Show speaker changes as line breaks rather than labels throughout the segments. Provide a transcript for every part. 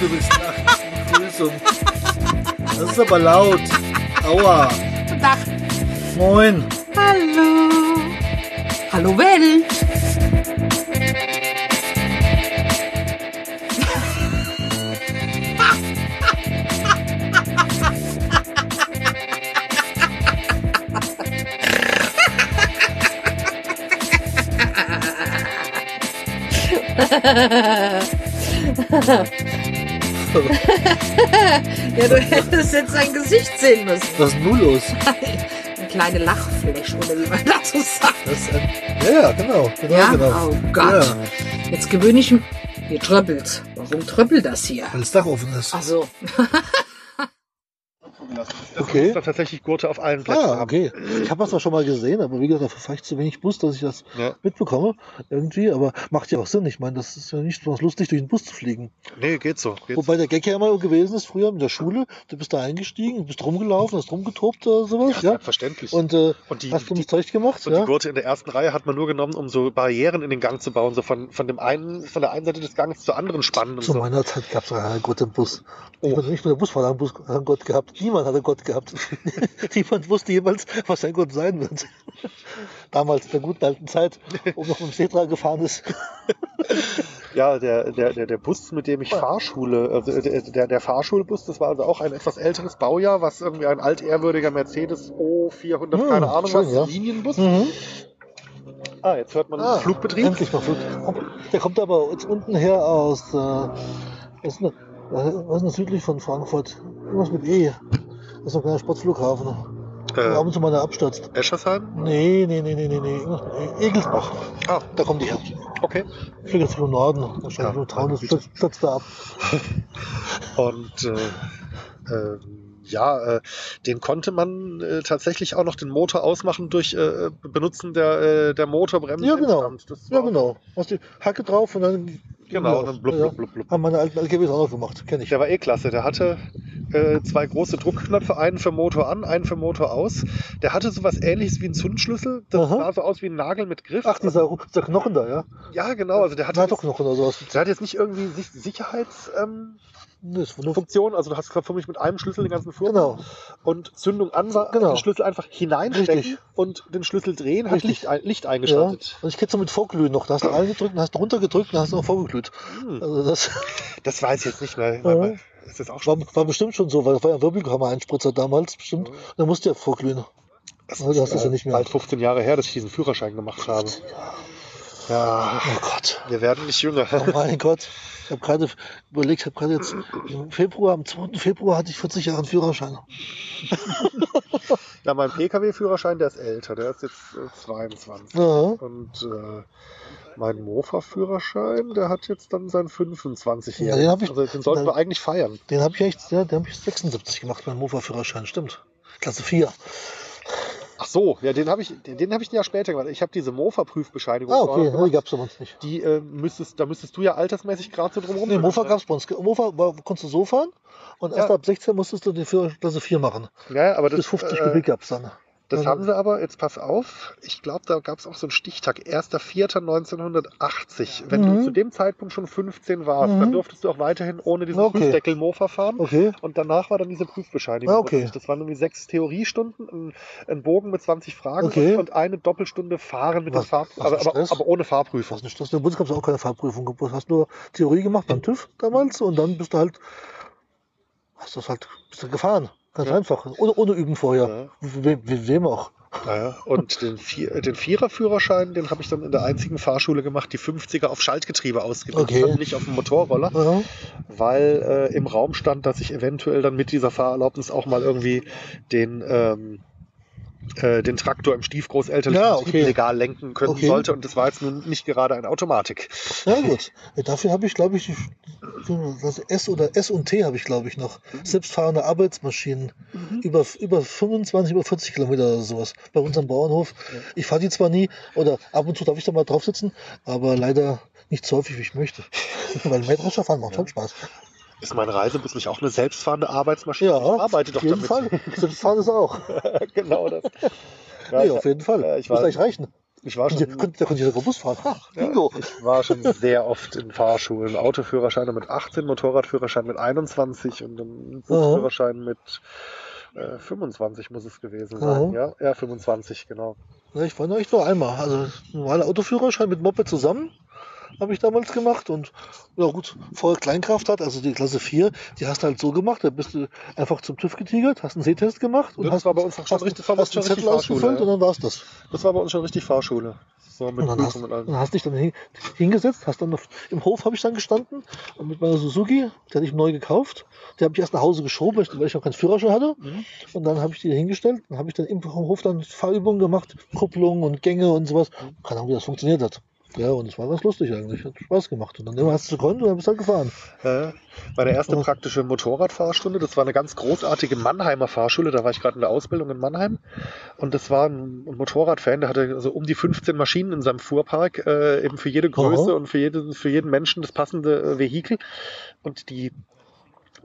du bist nach Begrüßung. Das ist aber laut. Aua.
Guten Tag.
Moin.
Hallo. Hallo Welt. Ja, du hättest jetzt sein Gesicht sehen müssen.
Was ist denn nun los?
Eine kleine Lachfläche, oder wie man dazu sagt.
Das ein, ja, genau. genau,
Ja?
genau.
Oh Gott.
Ja,
Jetzt gewöhne ich mich. Hier tröppelt. Warum tröppelt das hier?
weil das Dach offen ist.
Ach so.
Okay.
Muss da tatsächlich Gurte auf allen Plätzen
Ah, okay. Ich habe das zwar schon mal gesehen, aber wie gesagt, dafür fahre ich zu wenig Bus, dass ich das
Ja.
mitbekomme. Irgendwie, aber macht ja auch Sinn. Ich meine, das ist ja nicht besonders lustig, durch den Bus zu fliegen.
Nee, geht so. Geht
Wobei der Gag ja immer gewesen ist, früher in der Schule, du bist da eingestiegen, bist rumgelaufen, hast rumgetobt oder sowas, ja.
Verständlich.
Und, äh,
Und die-
hast du
die-
zurecht gemacht,
Und
ja.
die Gurte in der ersten Reihe hat man nur genommen, um so Barrieren in den Gang zu bauen, so von, von dem einen, von der einen Seite des Ganges zur anderen spannen
Zu
so.
meiner Zeit gab es einen Gott im Bus.
Oh.
Nicht, nur- nicht nur der Busfahrer einen Bus- einen Gott gehabt. Niemand hat einen Gott gehabt. Niemand wusste jemals, was sein Gott sein wird. Damals, in der guten alten Zeit, wo noch mit dem Setra gefahren ist.
Ja, der, der, der, der Bus, mit dem ich Fahrschule, also der, der, der Fahrschulbus, das war also auch ein etwas älteres Baujahr, was irgendwie ein altehrwürdiger Mercedes O400,
Hm,
keine Ahnung
schön,
was,
ja.
Linienbus.
Mhm.
Ah, jetzt hört man
Ah,
Flugbetrieb.
Endlich mal Flug. Der kommt aber jetzt unten her aus, äh, was ist denn, was ist denn südlich von Frankfurt? Irgendwas mit E. Das ist ein kleiner Sportflughafen. Wo ab
Äh,
und zu mal der abstürzt.
Eschersheim?
Nee, nee, nee, nee, nee, nee. Egelsbach.
Ah,
Da kommen die her.
okay.
Fliegt jetzt im Norden. Wahrscheinlich
Ja,
nur trauen, das stürzt, stürzt da ab.
Und äh, äh, ja, äh, den konnte man äh, tatsächlich auch noch den Motor ausmachen durch äh, Benutzen der, äh, der Motorbremse.
Ja, genau. Ja, genau. Hast die Hacke drauf und dann.
Genau,
Ja,
dann blub,
ja.
blub, blub, blub.
Haben meine alten LKWs auch noch gemacht. Kenn ich.
Der war eh klasse. Der hatte äh, zwei große Druckknöpfe, einen für Motor an, einen für Motor aus. Der hatte sowas ähnliches wie ein Zündschlüssel. Das
Aha.
sah so aus wie ein Nagel mit Griff.
Ach, dieser, dieser Knochen da, ja?
ja, genau. Also der hatte, jetzt,
Knochen oder sowas.
der hat jetzt nicht irgendwie Sich Sicherheitsfunktion. Ähm. Funktion. also du hast für mich mit einem Schlüssel den ganzen Flur.
Genau.
Und Zündung an war
Genau.
den Schlüssel einfach hineinstecken
Richtig.
und den Schlüssel drehen, hat. Licht, Licht
Ja.
eingeschaltet.
Und ich kenne so mit Vorglühen noch. Da hast du reingedrückt, dann hast du runtergedrückt, dann hast du noch vorgeglüht.
Hm.
Also das
Das weiß ich jetzt nicht mehr.
Ja.
Das ist auch schon.
war, war bestimmt schon so, weil das war ja ein Wirbelkammer-Einspritzer damals bestimmt. Und dann musste ja vorglühen.
Das
Aber du hast es ja nicht mehr.
Bald 15 Jahre her, dass ich diesen Führerschein gemacht habe. Ja,
Oh Gott.
wir werden nicht jünger.
Oh mein Gott. Ich habe gerade überlegt, ich habe gerade jetzt im Februar, am 2. Februar hatte ich 40 Jahre einen Führerschein.
Ja, mein Pkw-Führerschein, der ist älter, der ist jetzt äh, 22.
Ja.
Und äh, mein Mofa-Führerschein, der hat jetzt dann sein 25
Ja, den
also den sollten wir eigentlich feiern.
Den habe ich echt, ja, den habe ich 76 gemacht, mein Mofa-Führerschein, stimmt. Klasse 4.
Ach so, ja, den habe ich, den, den habe ich ein Jahr später gemacht. Ich habe diese Mofa-Prüfbescheinigung
Ah, okay,
gemacht.
die gab es bei uns nicht.
Die äh, müsstest, da müsstest du ja altersmäßig gerade so drumherum.
Nee, Mofa gab es bei uns. Mofa war, konntest du so fahren und erst
Ja.
ab 16 musstest du die Führerklasse 4 machen.
Ja, aber das,
Bis 50
äh,
Kubik gab es dann.
Das
Also-
haben sie aber, jetzt pass auf, ich glaube, da gab es auch so einen Stichtag, 1.4.1980. Wenn
Mhm.
du zu dem Zeitpunkt schon 15 warst,
Mhm.
dann durftest du auch weiterhin ohne diesen
Okay.
Prüfdeckel Mofa fahren.
Okay.
Und danach war dann diese Prüfbescheinigung.
Ah, okay.
Das waren irgendwie sechs Theoriestunden, ein, ein Bogen mit 20 Fragen
Okay.
und eine Doppelstunde Fahren mit
Was-
der Fahr aber, aber,
Stress?
aber ohne Fahrprüfung.
Was nicht, das in der Bund gab es auch keine Fahrprüfung. Du hast nur Theorie gemacht beim TÜV damals und dann bist du halt, hast das halt, bist du gefahren. Ganz
Ja.
einfach. Ohne, ohne Üben vorher.
Ja.
We, we, wem auch.
Naja, und den, Vier, äh, den Vierer-Führerschein, den habe ich dann in der einzigen Fahrschule gemacht, die 50er auf Schaltgetriebe ausgebildet,
Okay.
nicht auf dem Motorroller.
Ja.
weil äh, im Raum stand, dass ich eventuell dann mit dieser Fahrerlaubnis auch mal irgendwie den, ähm, äh, den Traktor im stiefgroßelterlichen
Ja, okay.
legal lenken können
Okay.
sollte. Und das war jetzt nun nicht gerade eine Automatik.
Ja, gut. Ja, dafür habe ich, glaube ich, das S oder S und T habe ich, glaube ich, noch. Selbstfahrende Arbeitsmaschinen. Über, über 25, über 40 Kilometer oder sowas. Bei unserem Bauernhof. Ich fahre die zwar nie, oder ab und zu darf ich da mal drauf sitzen, aber leider nicht so häufig, wie ich möchte. Weil Mähdrescher fahren macht schon Spaß.
Ist mein Reisebus nicht auch eine selbstfahrende Arbeitsmaschine?
Ja,
ich arbeite doch
auf jeden
damit.
Fall. Selbstfahren ist auch.
genau das. Ja,
nee,
ich-
auf jeden Fall.
äh, ich
Muss
war-
gleich reichen.
Ich war schon,
der konnte, konnte sogar Bus fahren. Ach,
ja,
Bingo.
ich war schon sehr oft in Fahrschulen. Autoführerschein mit 18, Motorradführerschein mit 21 und dann Busführerschein mit äh, 25 muss es gewesen sein.
Mhm.
Ja, ja, 25, genau.
Ja, ich war nur echt nur einmal. Also normaler Autoführerschein mit Moped zusammen habe ich damals gemacht und ja gut, vorher Kleinkraft hat, also die Klasse 4, die hast du halt so gemacht, da bist du einfach zum TÜV getigert, hast einen Sehtest gemacht und
Das
hast,
war bei uns schon
hast,
richtig- war
hast
schon
Zettel ausgefüllt
Fahrschule,
und dann war's das.
Das war bei uns schon richtig Fahrschule. So mit
Und dann hast,
und
dann
allem.
hast dich dann hin, hingesetzt, hast dann auf, im Hof habe ich dann gestanden und mit meiner Suzuki, die hatte ich neu gekauft, die habe ich erst nach Hause geschoben, weil ich- weil ich noch keinen Führerschein hatte.
Mhm.
Und dann habe ich die hingestellt, dann habe ich dann im Hof dann Fahrübungen gemacht, Kupplung und Gänge und sowas. Keine Ahnung, wie das funktioniert hat. Ja, und es war ganz lustig eigentlich, hat Spaß gemacht. Und dann hast du gekonnt und dann bist du halt gefahren.
Äh, meine erste
Oh.
praktische Motorradfahrstunde, das war eine ganz großartige Mannheimer Fahrschule, da war ich gerade in der Ausbildung in Mannheim und das war ein Motorradfan, der hatte so um die 15 Maschinen in seinem Fuhrpark, äh, eben für jede Größe
Aha.
und für, jede, für jeden Menschen das passende äh, Vehikel und die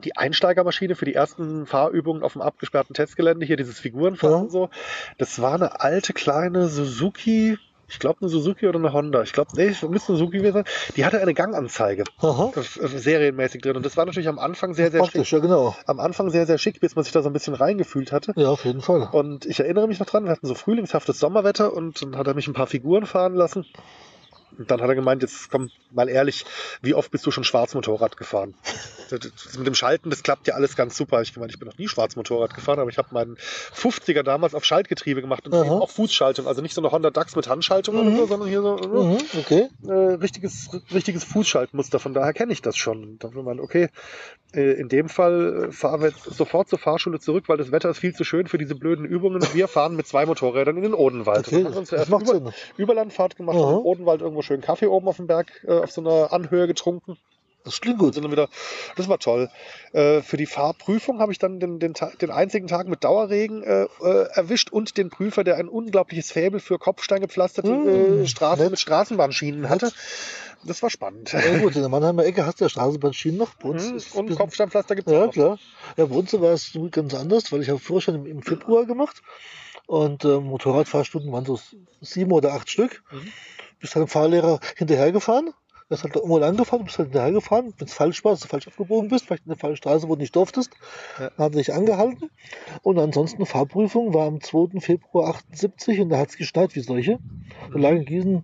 die Einsteigermaschine für die ersten Fahrübungen auf dem abgesperrten Testgelände, hier dieses Figurenfahren
Ja.
und so, das war eine alte kleine Suzuki, ich glaube eine Suzuki oder eine Honda, ich glaube, nee, es müsste eine Suzuki gewesen sein, die hatte eine Ganganzeige
Aha.
äh, serienmäßig drin. Und das war natürlich am Anfang sehr, sehr schick.
Praktisch, ja genau.
Am Anfang sehr, sehr schick, bis man sich da so ein bisschen reingefühlt hatte.
Ja, auf jeden Fall.
Und ich erinnere mich noch dran, wir hatten so frühlingshaftes Sommerwetter und dann hat er mich ein paar Figuren fahren lassen. Und dann hat er gemeint, jetzt komm mal ehrlich, wie oft bist du schon Schwarzmotorrad gefahren? Das, mit dem Schalten, das klappt ja alles ganz super. Ich gemeint, ich bin noch nie Schwarzmotorrad gefahren, aber ich habe meinen 50er damals auf Schaltgetriebe gemacht und
Aha.
eben auch Fußschaltung. Also nicht so eine Honda DAX mit Handschaltung oder
Mhm.
so, sondern hier so
Mhm, okay.
äh, richtiges, richtiges Fußschaltmuster. Von daher kenne ich das schon. Und dann man, okay, äh, in dem Fall äh, fahren wir jetzt sofort zur Fahrschule zurück, weil das Wetter ist viel zu schön für diese blöden Übungen. Und wir fahren mit zwei Motorrädern in den Odenwald.
Okay,
Und dann haben wir uns erst
macht
über. Überlandfahrt gemacht,
Aha.
und im Odenwald irgendwo schön Kaffee oben auf dem Berg, äh, auf so einer Anhöhe getrunken.
Das klingt gut.
sind dann wieder, das war toll. Äh, für die Fahrprüfung habe ich dann den, den, den einzigen Tag mit Dauerregen äh, äh, erwischt und den Prüfer, der ein unglaubliches Faible für kopfsteingepflasterte
Mm,
äh, Straßen mit Straßenbahnschienen hatte. Das war spannend.
Ja gut, in der Mannheimer Ecke hast du ja Straßenbahnschienen noch. Bei uns es
Und
bisschen-
Kopfsteinpflaster gibt es
Ja,
auch.
klar. Ja, bei uns war es ganz anders, weil ich habe Führerschein im, im Februar gemacht und äh, Motorradfahrstunden waren so sieben oder acht Stück.
Mhm.
Bist halt dem Fahrlehrer hinterhergefahren. Er ist halt irgendwo lang gefahren, du bist halt hinterhergefahren. Wenn es falsch war, dass du falsch abgebogen bist, vielleicht in der falschen Straße, wo du nicht durftest,
Ja.
dann hat er dich angehalten. Und ansonsten Fahrprüfung war am 2. Februar 78 und da hat es geschneit wie solche. Da lag in Gießen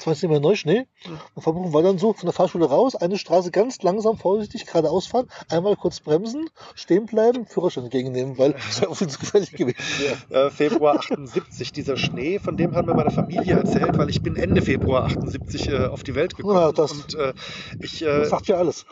20 Mal Neuschnee. Die Fahrprüfung war dann so, von der Fahrschule raus, eine Straße ganz langsam, vorsichtig geradeaus fahren, einmal kurz bremsen, stehen bleiben, Führerschein entgegennehmen, weil es wäre zu gefährlich gewesen wäre.
Äh, Februar 78, dieser Schnee, von dem hat mir meine Familie erzählt, weil ich bin Ende Februar 78 äh, auf die Welt gekommen.
Ja, das-
und äh, ich, äh,
Das sagt ja alles.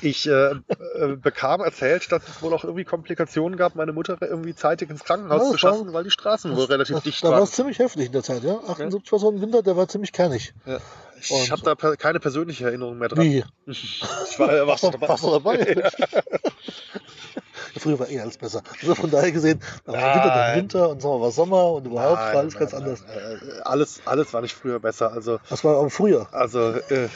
Ich äh, äh, bekam erzählt, dass es wohl auch irgendwie Komplikationen gab, meine Mutter irgendwie zeitig ins Krankenhaus
Ja,
zu
das war-
schaffen, weil die Straßen wohl relativ
das,
dicht
da war
waren.
es ziemlich heftig in der Zeit, ja. 78 war so ein Winter, der war ziemlich kernig.
Ja. Ich habe da per keine persönliche Erinnerung mehr dran.
Wie?
Ich war, äh, warst du dabei?
Warst du dabei? Früher war eh alles besser. Also von daher gesehen, da war Winter dann
Nein.
Winter und Sommer war Sommer und überhaupt
Nein,
war alles
nein,
ganz
nein,
anders.
Äh, Alles, alles war nicht früher besser. Also
Das war aber früher.
Also äh,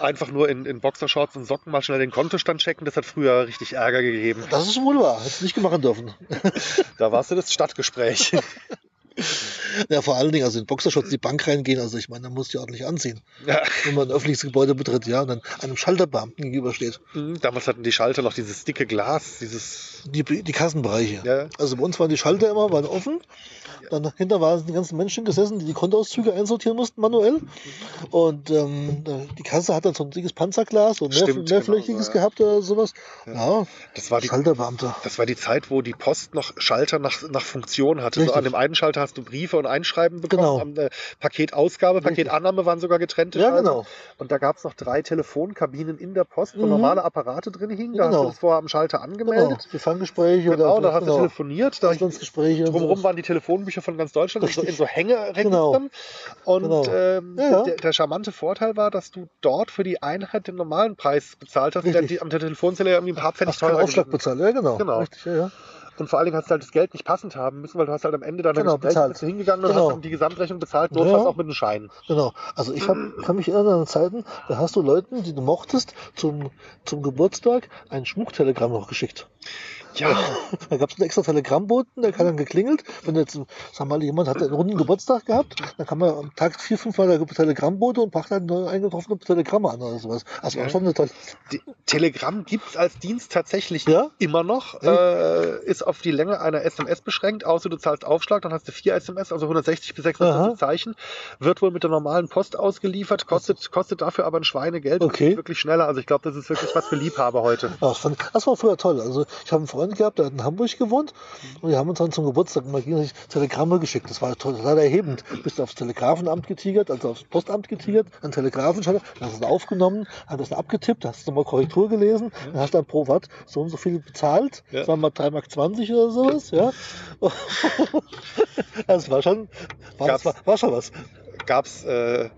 einfach nur in, in Boxershorts und Socken mal schnell den Kontostand checken, das hat früher richtig Ärger gegeben.
Das ist wohl wahr. Hättest du nicht machen dürfen.
Da warst du das Stadtgespräch.
Ja, vor allen Dingen, also in Boxershorts die Bank reingehen, also ich meine, da musst du ja ordentlich anziehen.
ja.
Wenn man ein öffentliches Gebäude betritt, ja, und dann einem Schalterbeamten gegenübersteht.
Mhm, Damals hatten die Schalter noch dieses dicke Glas, dieses.
Die, die Kassenbereiche.
Ja.
Also bei uns waren die Schalter immer waren offen. Dann dahinter waren die ganzen Menschen gesessen, die die Kontoauszüge einsortieren mussten manuell. Und ähm, die Kasse hat dann so ein dickes Panzerglas und mehr,
Stimmt,
mehrflächiges
genau,
gehabt oder sowas. Ja,
Das war die.
Schalterbeamte.
Das war die Zeit, wo die Post noch Schalter nach, nach Funktion hatte. So an dem einen Schalter hast du Briefe und Einschreiben bekommen.
Genau.
Äh, Paketausgabe. Paketannahme waren sogar getrennte
Ja, genau.
Und da gab es noch drei Telefonkabinen in der Post, wo
Mhm.
normale Apparate drin hingen. Da hast
Genau.
du das vorher am Schalter
Genau.
angemeldet.
Die Fanggespräche
Genau,
oder
da hast du telefoniert. Da
und
Drumherum
sowas.
waren die Telefonbücher von ganz Deutschland in so, in so Hängeregistern.
Genau.
Und
Genau.
ähm,
Ja.
Der, der charmante Vorteil war, dass du dort für die Einheit den normalen Preis bezahlt hast, der
Richtig.
die, am Telefonzelle ja irgendwie ein paar Pfennig
Hast
teurer
Aufschlag bezahlt. Ja, genau.
Genau.
Richtig, ja.
Und vor allen Dingen hast du halt das Geld nicht passend haben müssen, weil du hast halt am Ende deiner
Genau,
du hingegangen und
Genau.
hast dann die Gesamtrechnung bezahlt,
Ja.
notfalls auch mit einem Schein.
Genau. Also ich hab, kann mich erinnern an Zeiten, da hast du Leuten, die du mochtest, zum, zum Geburtstag ein Schmucktelegramm noch geschickt.
Ja,
Da gab es einen extra Telegrammboten, der hat dann geklingelt. Wenn jetzt, sagen wir mal, jemand hat einen runden Geburtstag gehabt, dann kann man am Tag vier, fünf Mal der Telegrammbote und brachte dann neu eingetroffene Telegramme an oder sowas. Also war
Ja.
schon eine tolle.
Telegramm gibt's als Dienst tatsächlich
Ja?
immer noch. Äh, ist auf die Länge einer SMS beschränkt, außer du zahlst Aufschlag, dann hast du vier SMS, also 160 bis 640
Aha.
Zeichen. Wird wohl mit der normalen Post ausgeliefert, kostet, kostet dafür aber ein Schweinegeld und
Okay.
ist wirklich schneller. Also ich glaube, das ist wirklich was für Liebhaber heute.
Fand, das war früher toll. Also ich habe einen Freund gehabt, der hat in Hamburg gewohnt und wir haben uns dann zum Geburtstag immer gegenseitig Telegramme geschickt. Das war total erhebend. Bist du aufs Telegrafenamt getigert, also aufs Postamt getigert, an Telegrafenschalter, dann hast du es aufgenommen, hast das abgetippt, hast du nochmal Korrektur gelesen, dann hast du dann pro Watt so und so viel bezahlt.
Ja.
Das waren mal 3,20 Mark oder sowas, ja. Das war schon, war, war, war schon was.
Gab's äh,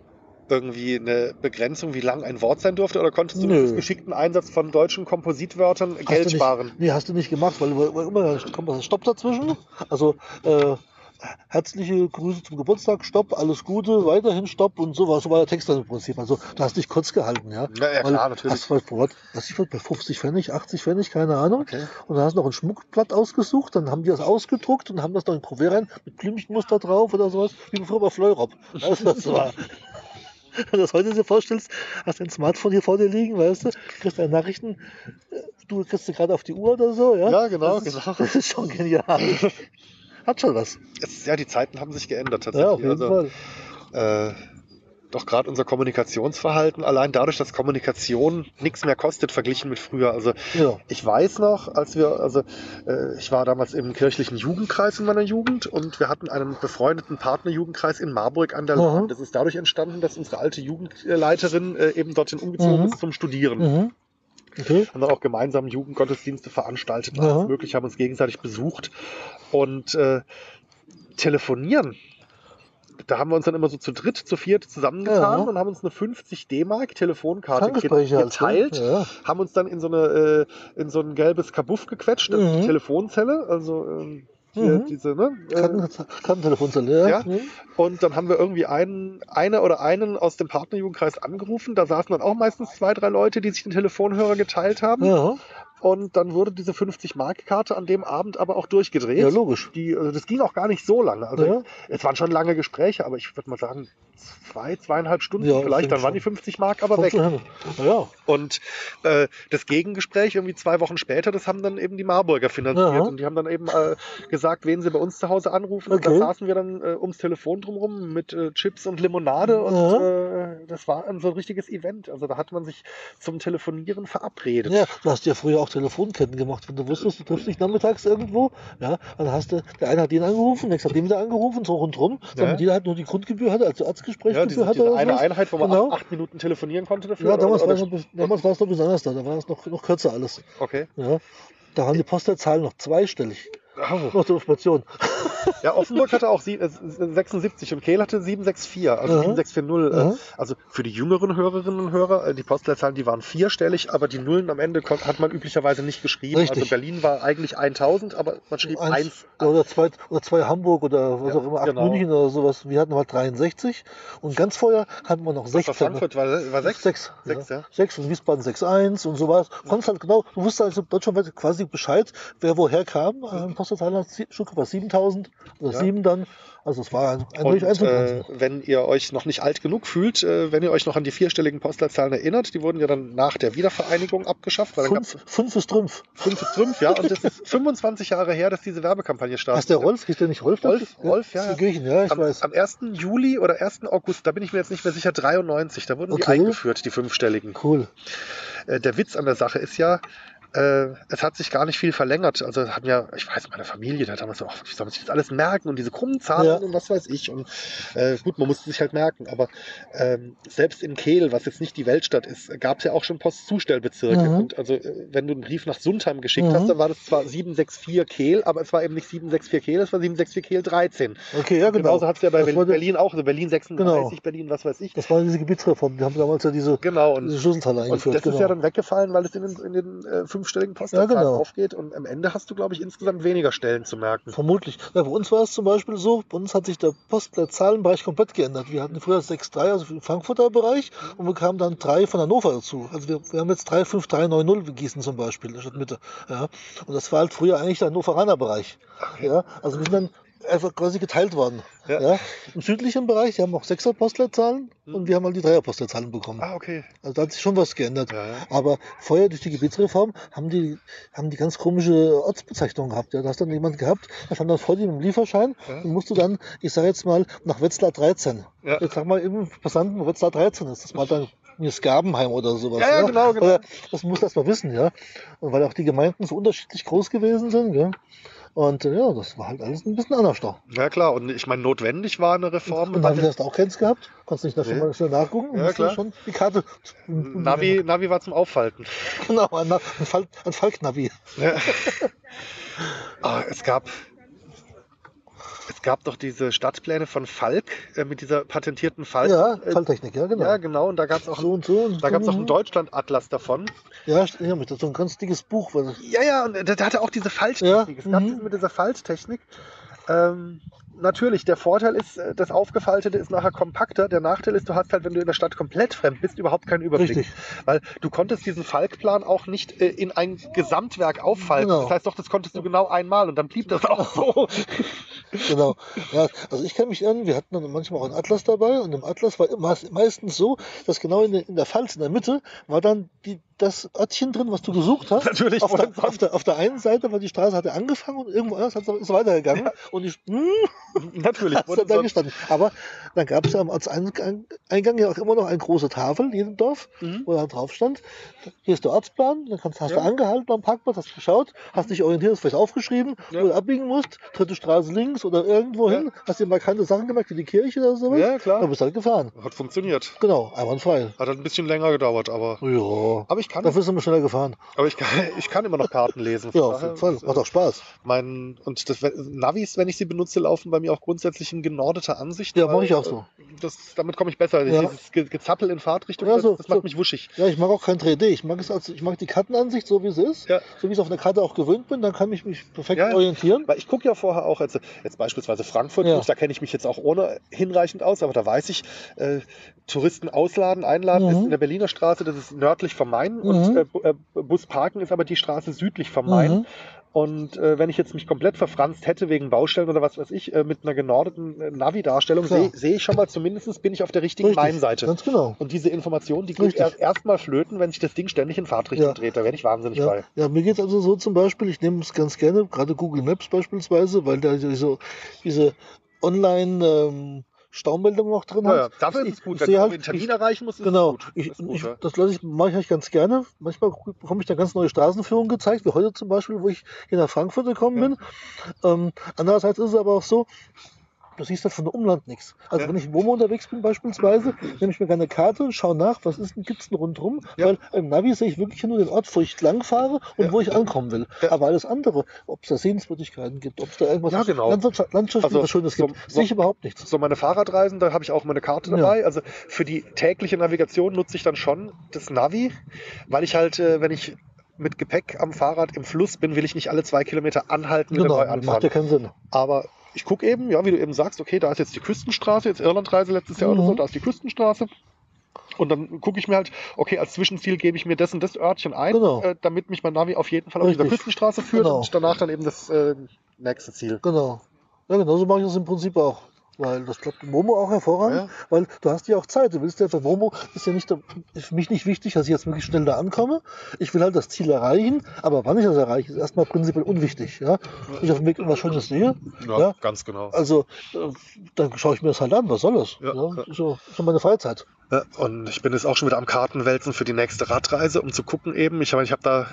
irgendwie eine Begrenzung, wie lang ein Wort sein durfte, oder konntest du
Nö.
mit geschickten Einsatz von deutschen Kompositwörtern
Hast
Geld
nicht,
sparen?
Nee, hast du nicht gemacht, weil, immer kommt ein Stopp dazwischen. Also äh, herzliche Grüße zum Geburtstag, Stopp, alles Gute, weiterhin Stopp und so war, so war der Text dann im Prinzip. Also du hast dich kurz gehalten, ja.
Ja, ja, klar, natürlich.
Hast du bei, was ich bei 50 Pfennig, 80 Pfennig, keine Ahnung.
Okay.
Und dann hast du noch ein Schmuckblatt ausgesucht, dann haben die das ausgedruckt und haben das noch in Kuvert rein mit Blümchenmuster drauf oder sowas, wie früher bei Fleurop. Also das war. Wenn du das heute dir vorstellst, hast du ein Smartphone hier vor dir liegen, weißt du, kriegst deine Nachrichten, du kriegst du gerade auf die Uhr oder so, ja?
Ja, genau,
das ist,
genau.
Das ist schon genial. Hat schon was.
Es, ja, die Zeiten haben sich geändert tatsächlich.
Ja, auf jeden
also,
Fall.
äh, doch gerade unser Kommunikationsverhalten, allein dadurch, dass Kommunikation nichts mehr kostet, verglichen mit früher. Also
Ja.
ich weiß noch, als wir, also äh, ich war damals im kirchlichen Jugendkreis in meiner Jugend und wir hatten einen befreundeten Partnerjugendkreis in Marburg an der. Lahn. Das ist dadurch entstanden, dass unsere alte Jugendleiterin äh, eben dorthin umgezogen
Mhm.
ist zum Studieren.
Mhm. Okay.
Haben dann auch gemeinsam Jugendgottesdienste veranstaltet, alles möglich, haben uns gegenseitig besucht und äh, telefonieren. Da haben wir uns dann immer so zu dritt, zu viert zusammengetan
Ja.
und haben uns eine 50 D-Mark Telefonkarte geteilt?
Ja.
haben uns dann in so, eine, äh, in so ein gelbes Kabuff gequetscht, das ist die
Mhm.
Telefonzelle, also ähm, hier
Mhm.
diese, ne? Äh,
Karten, Kartentelefonzelle, ja.
Ja.
Mhm.
und dann haben wir irgendwie einen, eine oder einen aus dem Partnerjugendkreis angerufen. Da saßen dann auch meistens zwei, drei Leute, die sich den Telefonhörer geteilt haben.
Ja.
Und dann wurde diese 50-Mark-Karte an dem Abend aber auch durchgedreht.
ja, logisch.
Die, also das ging auch gar nicht so lange. Also
Ja.
es waren schon lange Gespräche, aber ich würde mal sagen, zwei, zweieinhalb Stunden
Ja, ich
vielleicht, dann waren die 50 Mark aber weg.
Ja.
Und äh, das Gegengespräch, irgendwie zwei Wochen später, das haben dann eben die Marburger finanziert.
Aha.
Und die haben dann eben äh, gesagt, wen sie bei uns zu Hause anrufen. Und da
Okay.
saßen wir dann äh, ums Telefon drumherum mit äh, Chips und Limonade. Und äh, das war ein so ein richtiges Event. Also da hat man sich zum Telefonieren verabredet.
Ja, du hast ja früher auch Telefonketten gemacht. Wenn du wusstest, du triffst dich nachmittags irgendwo, ja, dann hast du, der eine hat den angerufen, der nächste hat den wieder angerufen, so rundherum,
Ja.
damit jeder halt nur die Grundgebühr hatte, also
Ja,
Arztgesprächsgebühr
diese,
hatte
diese
oder
eine
sowas.
Einheit, wo man
Genau.
acht, acht Minuten telefonieren konnte dafür.
Ja,
oder-
damals,
oder-
war es noch, damals war es noch besonders da, da war es noch, noch kürzer alles.
Okay.
Ja. Da waren die Postleitzahlen noch zweistellig.
Oh.
Zur Information.
Ja, Offenburg hatte auch sie, äh, 76 und Kehl hatte 764, also
Aha.
7640.
Aha.
Äh, also für die jüngeren Hörerinnen und Hörer, äh, die Postleitzahlen, die waren vierstellig, aber die Nullen am Ende hat man üblicherweise nicht geschrieben.
Richtig.
Also Berlin war eigentlich 1000, aber man schrieb
Eins,
1.
ja, oder, zwei, oder zwei Hamburg oder was
Ja,
auch immer, acht
genau.
München oder sowas. Wir hatten halt 63 und ganz vorher hatten wir noch 16.
Frankfurt war, war 6.
Sechs.
Sechs, ja.
Sechs und Wiesbaden 6-1 und sowas. Konntest halt genau, du wusstest also deutschlandweit quasi Bescheid, wer woher kam. Ein Postleitzahl hat Stuttgart war 7000 oder
Ja.
7 dann. Also es war ein, ein
Und äh, wenn ihr euch noch nicht alt genug fühlt, äh, wenn ihr euch noch an die vierstelligen Postleitzahlen erinnert, die wurden ja dann nach der Wiedervereinigung abgeschafft, weil
Fünf, fünf ist Trümpf.
fünf ist Trümpf, ja, und das ist 25 Jahre her, dass diese Werbekampagne startet.
Heißt der Rolf? Hieß der nicht Rolf?
Rolf,
Ja,
Rolf, ja.
Die Griechen, ja, ich
am,
weiß.
am 1. Juli oder 1. August, da bin ich mir jetzt nicht mehr sicher, 93, da wurden die
Okay.
eingeführt, die fünfstelligen.
Cool.
Äh, der Witz an der Sache ist ja, äh, es hat sich gar nicht viel verlängert. Also haben ja, ich weiß, meine Familie, da hat damals so, ach, wie soll man sich das alles merken und diese krummen Zahlen
Ja.
und was weiß ich. Und äh, gut, man musste sich halt merken, aber ähm, selbst in Kehl, was jetzt nicht die Weltstadt ist, gab es ja auch schon Postzustellbezirke.
Mhm.
Und also, äh, wenn du einen Brief nach Sundheim geschickt
Mhm.
hast, dann war das zwar 764 Kehl, aber es war eben nicht 764 Kehl, es war 764 Kehl 13.
Okay, ja, genau.
Genauso hat es ja bei Berlin, Berlin auch, also Berlin 36,
Genau.
Berlin was weiß ich.
Das war diese Gebietsreform. Die haben damals ja diese,
Genau, und
diese Schlüsselteile
und
eingeführt.
das
genau.
ist ja dann weggefallen, weil es in den, in den äh, fünfstelligen Postleitzahl
Ja, genau.
aufgeht und am Ende hast du, glaube ich, insgesamt weniger Stellen zu merken.
Vermutlich. Ja, bei uns war es zum Beispiel so, bei uns hat sich der Postleitzahlenbereich komplett geändert. Wir hatten früher 6.3, also den Frankfurter Bereich, und wir kamen dann 3 von Hannover dazu. Also wir, wir haben jetzt 35390 Gießen zum Beispiel, statt Mitte. Ja. Und das war halt früher eigentlich der Hannoveraner Bereich. Ja. Also wir sind dann einfach quasi geteilt worden.
Ja.
Ja. Im südlichen Bereich, die haben auch 6er Postleitzahlen und wir haben halt die 3er Postleitzahlen bekommen.
Ah, okay.
Also da hat sich schon was geändert.
Ja, ja.
Aber vorher durch die Gebietsreform haben die, haben die ganz komische Ortsbezeichnungen gehabt. Ja, da hast dann jemand gehabt, da stand dann vor dir im Lieferschein
Ja.
und musst du dann, ich sage jetzt mal, nach Wetzlar 13.
Ja.
Jetzt sag mal im Passanten, wo Wetzlar 13 ist. Das war dann mir Skabenheim oder sowas.
Ja, ja, genau, genau.
Oder, das musst du erst mal wissen, ja. Und weil auch die Gemeinden so unterschiedlich groß gewesen sind, ja. Und äh, ja, das war halt alles ein bisschen anders da.
Ja, klar. Und ich meine, notwendig war eine Reform.
Und Navi hast du auch keins gehabt? Konntest nicht da schon
Nee.
mal schnell nachgucken?
Ja, klar.
Schon die Karte.
Navi, Navi war zum Auffalten.
Genau, ein, ein, Falk, ein Falk-Navi.
Ja. ah, es gab. Es gab doch diese Stadtpläne von Falk äh, mit dieser patentierten Falk.
Ja,
äh,
Falltechnik, ja, genau.
ja, genau. Und da gab es auch,
so und so. Und
da
so.
gab's auch einen Deutschland-Atlas davon.
Ja, st- ja, mit so ein ganz dickes Buch. Weil
Ja, ja, und der, der hatte auch diese Falttechnik.
Ja,
Es gab
mhm.
mit dieser Falttechnik. Ähm, natürlich, der Vorteil ist, äh, das Aufgefaltete ist nachher kompakter. Der Nachteil ist, du hast halt, wenn du in der Stadt komplett fremd bist, überhaupt keinen Überblick.
Richtig.
Weil du konntest diesen Falkplan auch nicht äh, in ein Gesamtwerk auffalten.
Genau.
Das heißt doch, das konntest du genau einmal und dann blieb das auch so.
Genau. Ja, also ich kann mich erinnern, wir hatten dann manchmal auch einen Atlas dabei und im Atlas war immer, meistens so, dass genau in der, in der Pfalz, in der Mitte, war dann die, das Örtchen drin, was du gesucht hast.
Natürlich,
Auf der, auf, der, auf der einen Seite war die Straße hatte angefangen und irgendwo anders hat es ist weitergegangen. Und ich, hm,
Natürlich.
hast du da gestanden. Aber dann gab es ja am Ortseingang Eingang ja auch immer noch eine große Tafel, in jedem Dorf,
Mhm.
wo da drauf stand, hier ist der Ortsplan, dann kannst, hast
Ja.
du angehalten am Parkplatz, hast geschaut, hast dich orientiert, hast vielleicht aufgeschrieben,
Ja.
wo du abbiegen musst, dritte Straße links oder irgendwo hin, hast dir markante Sachen gemerkt, wie die Kirche oder sowas,
Ja, klar.
dann bist du halt gefahren.
Hat funktioniert.
Genau, einwandfrei.
Hat halt ein bisschen länger gedauert, aber.
Ja,
Aber ich kann,
dafür sind wir schneller gefahren.
aber ich kann, ich kann immer noch Karten lesen.
Ja, auf jeden Fall. Macht auch Spaß.
Mein, und das, Navis, wenn ich sie benutze, laufen bei mir auch grundsätzlich in genordeter Ansicht.
Ja, mache ich auch so.
äh, Das, damit komme ich besser.
Ja.
Dieses Ge- Gezappel in Fahrtrichtung,
Ja,
das,
so-
das macht
so.
mich wuschig.
Ja, ich mag auch kein 3D. Ich mag es also, ich mag die Kartenansicht so wie es ist.
Ja.
So wie ich es auf einer Karte auch gewöhnt bin, dann kann ich mich perfekt
Ja.
orientieren.
Weil ich gucke ja vorher auch, jetzt, jetzt beispielsweise Frankfurt,
Ja.
da kenne ich mich jetzt auch ohne hinreichend aus, aber da weiß ich, äh, Touristen ausladen, einladen
Mhm.
ist in der Berliner Straße, das ist nördlich vom Main
Mhm.
und äh, Bu- äh, Busparken ist aber die Straße südlich vom Main.
Mhm.
Und äh, wenn ich jetzt mich komplett verfranst hätte wegen Baustellen oder was weiß ich, äh, mit einer genordeten äh, Navi-Darstellung, sehe seh ich schon mal zumindest bin ich auf der richtigen
Richtig,
Main-Seite.
Ganz genau.
Und diese Information, die geht
Richtig.
erst erstmal flöten, wenn sich das Ding ständig in Fahrtrichtung
Ja.
dreht. Da werde ich wahnsinnig
Ja,
bei.
ja, mir geht es also so zum Beispiel, ich nehme es ganz gerne, gerade Google Maps beispielsweise, weil da diese, diese Online- ähm, Staumeldung noch drin
Ja, ja.
hat.
Dafür
Ich-
ist es gut.
ich
wenn du
halt-
den Termin
ich-
erreichen musst,
Genau, ich, ich,
ja.
das lasse ich, mache ich eigentlich ganz gerne. Manchmal bekomme ich da ganz neue Straßenführungen gezeigt, wie heute zum Beispiel, wo ich hier nach Frankfurt gekommen
Ja.
bin. Ähm, andererseits ist es aber auch so, du siehst halt von der Umland nichts. Also
Ja.
wenn ich in Womo unterwegs bin beispielsweise, nehme ich mir gerne eine Karte, schaue nach, was ist denn, gibt's denn rundherum,
Ja.
weil im Navi sehe ich wirklich nur den Ort, wo ich lang fahre und
Ja.
wo ich ankommen will.
Ja.
Aber alles andere, ob es da Sehenswürdigkeiten gibt, ob es da irgendwas
Ja, genau.
Landschaft, Landschaftliches
Also,
Schönes
so-
gibt,
so-
sehe ich überhaupt nichts.
So meine Fahrradreisen, da habe ich auch meine Karte
Ja.
dabei. Also für die tägliche Navigation nutze ich dann schon das Navi, weil ich halt, äh, wenn ich mit Gepäck am Fahrrad im Fluss bin, will ich nicht alle zwei Kilometer anhalten und
Genau,
neu
macht
anfahren.
ja keinen Sinn.
Aber ich gucke eben, ja, wie du eben sagst, okay, da ist jetzt die Küstenstraße, jetzt Irlandreise letztes Jahr oder
Mhm.
so, da ist die Küstenstraße. Und dann gucke ich mir halt, okay, als Zwischenziel gebe ich mir das und das Örtchen ein,
Genau.
äh, damit mich mein Navi auf jeden Fall auf dieser. Küstenstraße führt
Genau.
und danach dann eben das äh, nächste Ziel.
Genau. Ja, genauso mache ich das im Prinzip auch. Weil das klappt Momo auch hervorragend,
Ja.
weil du hast ja auch Zeit. Du willst ja für Momo ist ja nicht ist für mich nicht wichtig, dass ich jetzt wirklich schnell da ankomme. Ich will halt das Ziel erreichen, aber wann ich das erreiche, ist erstmal prinzipiell unwichtig. Ja? Wenn ich auf dem Weg irgendwas Schönes sehe, Ja.
ganz genau.
also äh, dann schaue ich mir das halt an, was soll das?
Ja.
Ja, so, so meine Freizeit.
Ja, und ich bin jetzt auch schon wieder am Kartenwälzen für die nächste Radreise, um zu gucken eben. Ich meine, ich habe da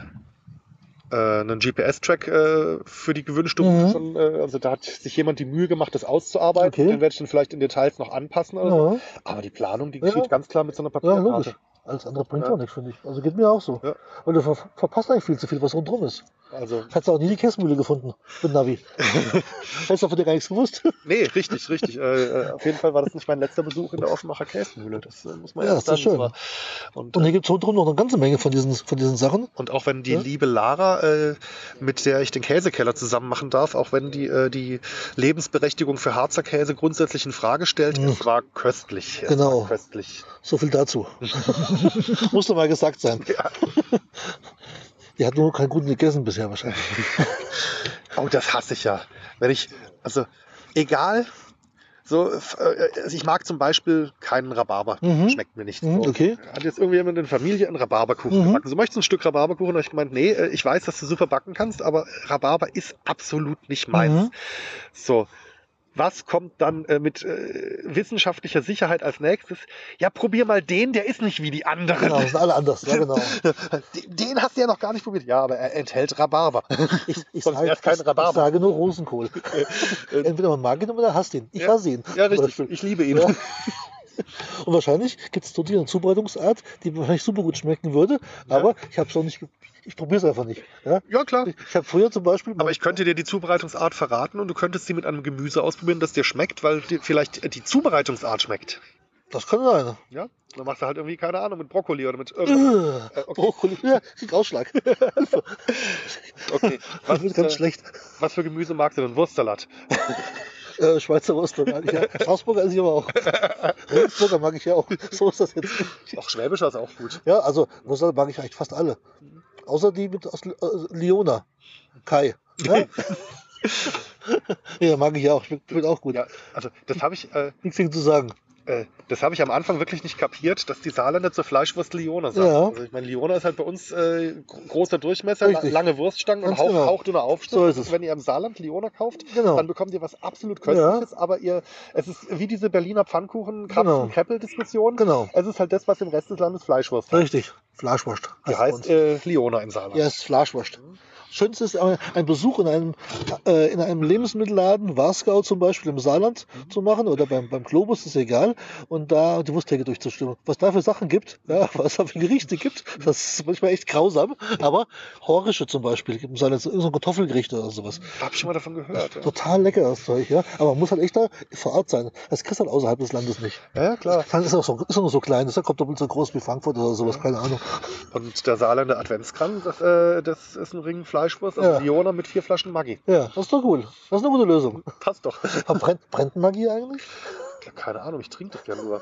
einen GPS-Track äh, für die gewünschte Route
Mhm.
schon. Äh, also da hat sich jemand die Mühe gemacht, das auszuarbeiten.
Okay.
Den werde ich dann vielleicht in Details noch anpassen. Oder so.
Ja.
Aber die Planung, die
Ja.
geschieht ganz klar mit so einer
Ja.
Papierkarte.
Alles andere bringt
Ja.
auch nichts, finde ich. Also geht mir auch so.
Ja.
Weil du ver verpasst eigentlich viel zu viel, was rundherum ist.
Also,
Hättest du auch nie die Käsemühle gefunden mit Navi. Hättest du von dir gar nichts gewusst.
nee, richtig, richtig. Äh, äh, auf jeden Fall war das nicht mein letzter Besuch in der Offenbacher Käsemühle. Das äh, muss man
Ja,
erst
das ist
sagen.
schön.
War- Und,
Und
äh,
hier gibt es rundherum noch eine ganze Menge von diesen, von diesen Sachen.
Und auch wenn die
Ja.
liebe Lara, äh, mit der ich den Käsekeller zusammen machen darf, auch wenn die äh, die Lebensberechtigung für Harzer Käse grundsätzlich in Frage stellt, es war köstlich. Es
Genau.
War köstlich.
So viel dazu. Muss doch mal gesagt sein.
Ja.
Die hat nur keinen guten gegessen bisher wahrscheinlich.
Oh, das hasse ich ja. Wenn ich, also egal, so, äh, also ich mag zum Beispiel keinen Rhabarber.
Mhm.
Schmeckt mir nicht.
Mhm,
So.
okay.
Hat jetzt irgendjemand in der Familie einen Rhabarberkuchen
Mhm.
gebacken. So möchtest du ein Stück Rhabarberkuchen? Und ich gemeint, nee, äh, ich weiß, dass du super backen kannst, aber Rhabarber ist absolut nicht meins.
Mhm.
So. Was kommt dann äh, mit äh, wissenschaftlicher Sicherheit als nächstes? Ja, probier mal den, der ist nicht wie die anderen.
Genau, das sind alle anders. Ja, genau.
Den, hast du ja noch gar nicht probiert. Ja, aber er enthält Rhabarber.
Ich, ich,
Sonst
sage,
kein
ich, ich
Rhabarber.
sage nur Rosenkohl. Entweder man mag ihn oder hasst ihn. Ich
Ja.
hasse ihn.
Ja, richtig. Ich liebe ihn.
Ja. Und wahrscheinlich gibt es dort eine Zubereitungsart, die wahrscheinlich super gut schmecken würde,
Ja.
aber ich habe es noch nicht. Ich probiere es einfach nicht. Ja?
Ja, klar.
Ich habe früher zum Beispiel.
Aber ich könnte dir die Zubereitungsart verraten und du könntest sie mit einem Gemüse ausprobieren, das dir schmeckt, weil dir vielleicht die Zubereitungsart schmeckt.
Das kann sein.
Ja? Dann machst du halt irgendwie, keine Ahnung, mit Brokkoli oder mit irgendwas.
Äh,
Äh, okay.
Brokkoli. Ja, krieg Ausschlag.
Okay.
Das wird ganz
äh,
schlecht.
was für Gemüse magst du denn? Wurstsalat.
Äh, Schweizer Wurst ich. Straßburger esse ich aber auch. Regensburger mag ich ja auch. So ist das jetzt.
Auch Schwäbischer ist auch gut.
Ja, also Wurst mag ich eigentlich fast alle. Außer die mit aus äh, Liona. Kai. Ja? ja, mag ich ja auch. Schmeckt, schmeckt auch gut.
Ja, also das habe ich, äh,
Nichts zu sagen.
Äh, das habe ich am Anfang wirklich nicht kapiert, dass die Saarländer zur Fleischwurst Liona sagen.
Ja.
Also ich meine, Liona ist halt bei uns äh, gro- großer Durchmesser, la lange Wurststangen und
Ganz
hauch,
genau.
hauchdünner Aufschnitt.
So ist es.
Wenn ihr im Saarland Liona kauft,
Genau.
dann bekommt ihr was absolut Köstliches, aber ihr, es ist wie diese Berliner Pfannkuchen,
Genau.
Krapfen, Kreppel-Diskussion.
Genau.
Es ist halt das, was im Rest des Landes Fleischwurst heißt.
Richtig. Fleischwurst.
Die heißt äh, Liona im Saarland.
Ja, es ist Fleischwurst. Schönste ist ein Besuch in einem, äh, in einem Lebensmittelladen, Warskau zum Beispiel im Saarland zu machen oder beim, beim Globus, ist egal, und da die Wursttheke durchzustimmen. Was da für Sachen gibt, ja, was da für Gerichte gibt, das ist manchmal echt grausam, aber Horische zum Beispiel, gibt im Saarland so ein Kartoffelgericht oder sowas.
Hab ich schon mal davon gehört. Ja,
Total lecker das Zeug, ja, aber man muss halt echt da vor Ort sein. Das kriegst du halt außerhalb des Landes nicht.
ja klar.
Dann ist auch so, ist auch nur so klein, das kommt doppelt so groß wie Frankfurt oder sowas, keine Ahnung.
Und der Saarländer Adventskranz, das, äh, das ist ein Ring Fleischwurst, also
Ja.
Mit vier Flaschen Maggi.
Ja, das ist doch cool. Das ist eine gute Lösung.
Passt doch.
Aber brennt, brennt Magie eigentlich?
Ja, keine Ahnung, ich trinke das ja nur.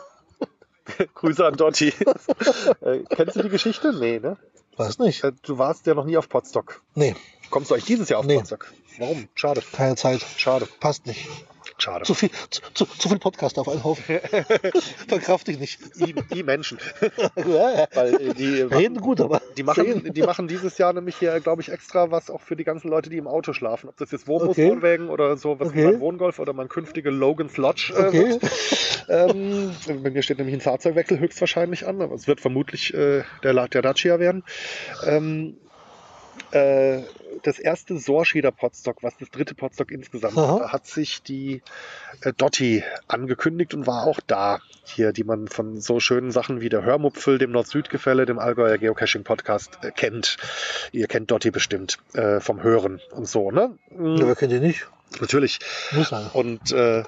Grüße an Dotti. äh, kennst du die Geschichte? Nee, ne?
Weiß nicht.
Äh, Du warst ja noch nie auf Potsdok.
Nee,
Kommst du euch dieses Jahr auf
Nee.
Potsdok? Warum? Schade.
keine Zeit.
Schade.
Passt nicht.
Schade.
Zu viel, zu, zu, zu viel Podcast auf einen Haufen. Verkraft ich nicht.
Die, die Menschen.
Ja,
Weil äh, die,
Reden gut, aber.
die, machen,
sehen.
die machen dieses Jahr nämlich hier, glaube ich, extra was auch für die ganzen Leute, die im Auto schlafen. Ob das jetzt Wohnbus
Okay.
Wohnwägen oder so, was
Okay.
mein Wohngolf oder mein künftiger Logan's Lodge. Äh,
Okay.
Ähm, bei mir steht nämlich ein Fahrzeugwechsel höchstwahrscheinlich an, aber es wird vermutlich äh, der, der Dacia werden. Ähm, äh, das erste Sorschieder Potstock, was das dritte Potstock insgesamt
Aha.
war, hat sich die äh, Dotti angekündigt und war auch da. Hier, die man von so schönen Sachen wie der Hörmupfel, dem Nord-Süd-Gefälle, dem Allgäuer Geocaching-Podcast äh, kennt. Ihr kennt Dotti bestimmt äh, vom Hören und so, ne?
Ja, wer kennt ihr nicht?
Natürlich.
Muss sein.
Und äh,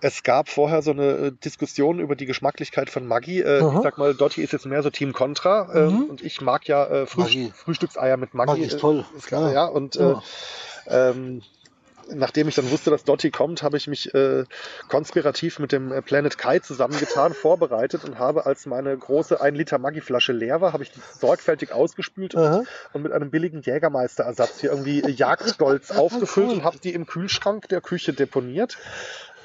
es gab vorher so eine äh, Diskussion über die Geschmacklichkeit von Maggi. Äh, ich sag mal, Dotti ist jetzt mehr so Team Contra. Äh,
Mhm.
Und ich mag ja äh, Frühst
Maggi.
Frühstückseier mit Maggi.
Maggi ist
äh,
toll, klar.
Ja, und
Ja.
Äh, ähm, nachdem ich dann wusste, dass Dotti kommt, habe ich mich äh, konspirativ mit dem Planet Kai zusammengetan, vorbereitet und habe, als meine große 1 Liter Maggi-Flasche leer war, habe ich die sorgfältig ausgespült und
Aha.
und mit einem billigen Jägermeisterersatz hier irgendwie Jagdstolz aufgefüllt
cool.
und habe die im Kühlschrank der Küche deponiert.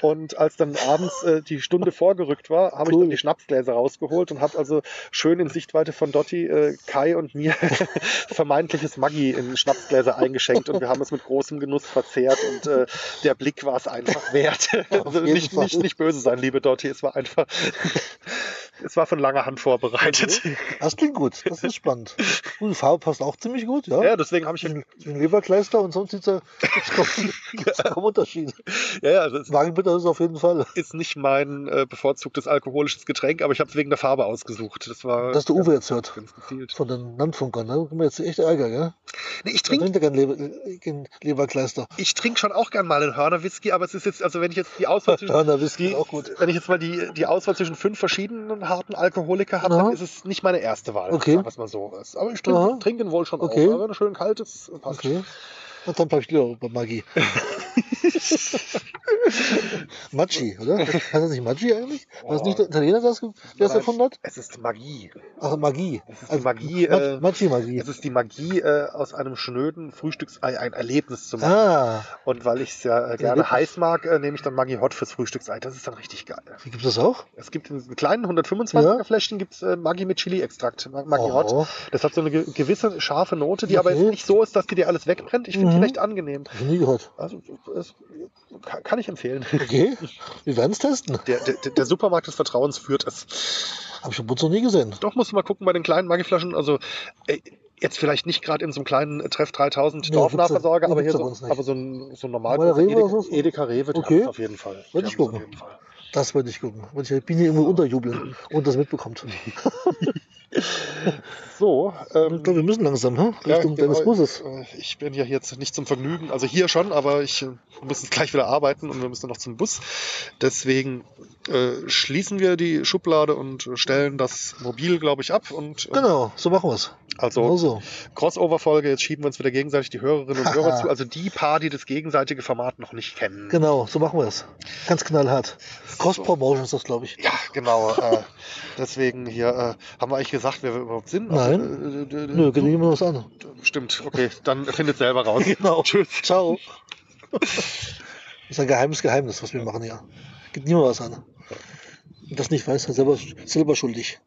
Und als dann abends äh, die Stunde vorgerückt war, habe ich
Cool.
dann die Schnapsgläser rausgeholt und habe also schön in Sichtweite von Dotti, äh, Kai und mir vermeintliches Maggi in Schnapsgläser eingeschenkt und wir haben es mit großem Genuss verzehrt und äh, der Blick war es einfach wert. Also nicht,
Fall.
nicht, nicht böse sein, liebe Dotti, es war einfach, es war von langer Hand vorbereitet.
Das klingt gut, das ist spannend. Und die Farbe passt auch ziemlich gut, ja.
Ja, deswegen habe ich
zwischen Leberkleister und sonst sieht es kaum Unterschied.
ja, ja, also es
Wagenbitter ist auf jeden Fall.
ist nicht mein äh, bevorzugtes alkoholisches Getränk, aber ich habe es wegen der Farbe ausgesucht. Das war
Dass der Uwe jetzt hört.
ganz gezielt.
Von den Landfunkern, ne? Kommt mir jetzt echt Ärger, gell?
Nee, ich trinke
trinkt er kein Leber, kein Leberkleister.
ich trink schon auch gern mal einen Hörner Whisky, aber es ist jetzt, also wenn ich jetzt die Auswahl zwischen,
Hörner Whisky
die,
auch gut.
wenn ich jetzt mal die, die Auswahl zwischen fünf verschiedenen harten Alkoholiker habe, dann ist es nicht meine erste Wahl.
Okay.
sagen mal so. Aber ich trinke
Aha.
trink den wohl schon
Okay.
auch. Aber wenn er schön kalt ist, passt.
Okay. Und dann bleib ich lieber bei Maggi. Maggi, oder? Heißt das nicht Maggi eigentlich? War das nicht der Italiener, der das, erfunden hat?
Es ist Magie.
Ach, Magie.
Es ist die Magie,
Mag-
äh,
Maggi, Magie.
Es ist die Magie, äh, aus einem schnöden Frühstücksei ein Erlebnis zu machen.
Ah,
Und weil ich es ja äh, gerne
Erlebnis.
heiß mag, äh, nehme ich dann Maggi Hot fürs Frühstücksei. Das ist dann richtig geil.
wie gibt es das auch?
Es gibt in kleinen 125er
Ja.
Fläschchen gibt's äh, Maggi mit Chili-Extrakt. Ma- Maggi Hot.
Oh,
Das hat so eine ge gewisse scharfe Note, die aber
Okay.
jetzt nicht so ist, dass die dir alles wegbrennt. Ich finde die
Mhm.
recht angenehm.
nie gehört.
Also es, kann ich empfehlen.
Okay, wir werden es testen.
Der, der, der Supermarkt des Vertrauens führt es.
Habe ich bei uns noch nie gesehen.
Doch, musst du mal gucken bei den kleinen Maggi-Flaschen. Also äh, jetzt vielleicht nicht gerade in so einem kleinen Treff 3000
Nee,
Dorfnahversorger, aber hier so, aber so ein, so ein normal
Bei der Rewe
Edeka, Rewe,
Okay.
auf jeden Fall.
Werd ich gucken. Das werde ich gucken. Wenn ich Biene irgendwo unterjubeln und das mitbekommt.
So,
Ich
ähm,
glaube, wir müssen langsam, hm?
ja,
Richtung
genau,
deines Busses.
Ich bin ja jetzt nicht zum Vergnügen, also hier schon, aber ich äh, muss jetzt gleich wieder arbeiten und wir müssen noch zum Bus. Deswegen äh, schließen wir die Schublade und stellen das Mobil, glaube ich, ab. Und äh,
Genau, so machen wir es.
also
Genau so.
Crossover-Folge, jetzt schieben wir uns wieder gegenseitig die Hörerinnen und Hörer zu. Also die paar, die das gegenseitige Format noch nicht kennen.
Genau, so machen wir es. Ganz knallhart. Cross-Promotion ist das, glaube ich.
Ja, genau. äh, deswegen hier äh, haben wir eigentlich gesagt, wer wir überhaupt sind.
Nein.
Also, äh,
Nö, geht niemand was an.
Stimmt, okay, dann findet selber raus.
Genau.
Tschüss.
Ciao. Das ist ein geheimes Geheimnis, was wir machen hier. Geht niemand was an. Und das nicht weiß, ist selber, selber schuldig.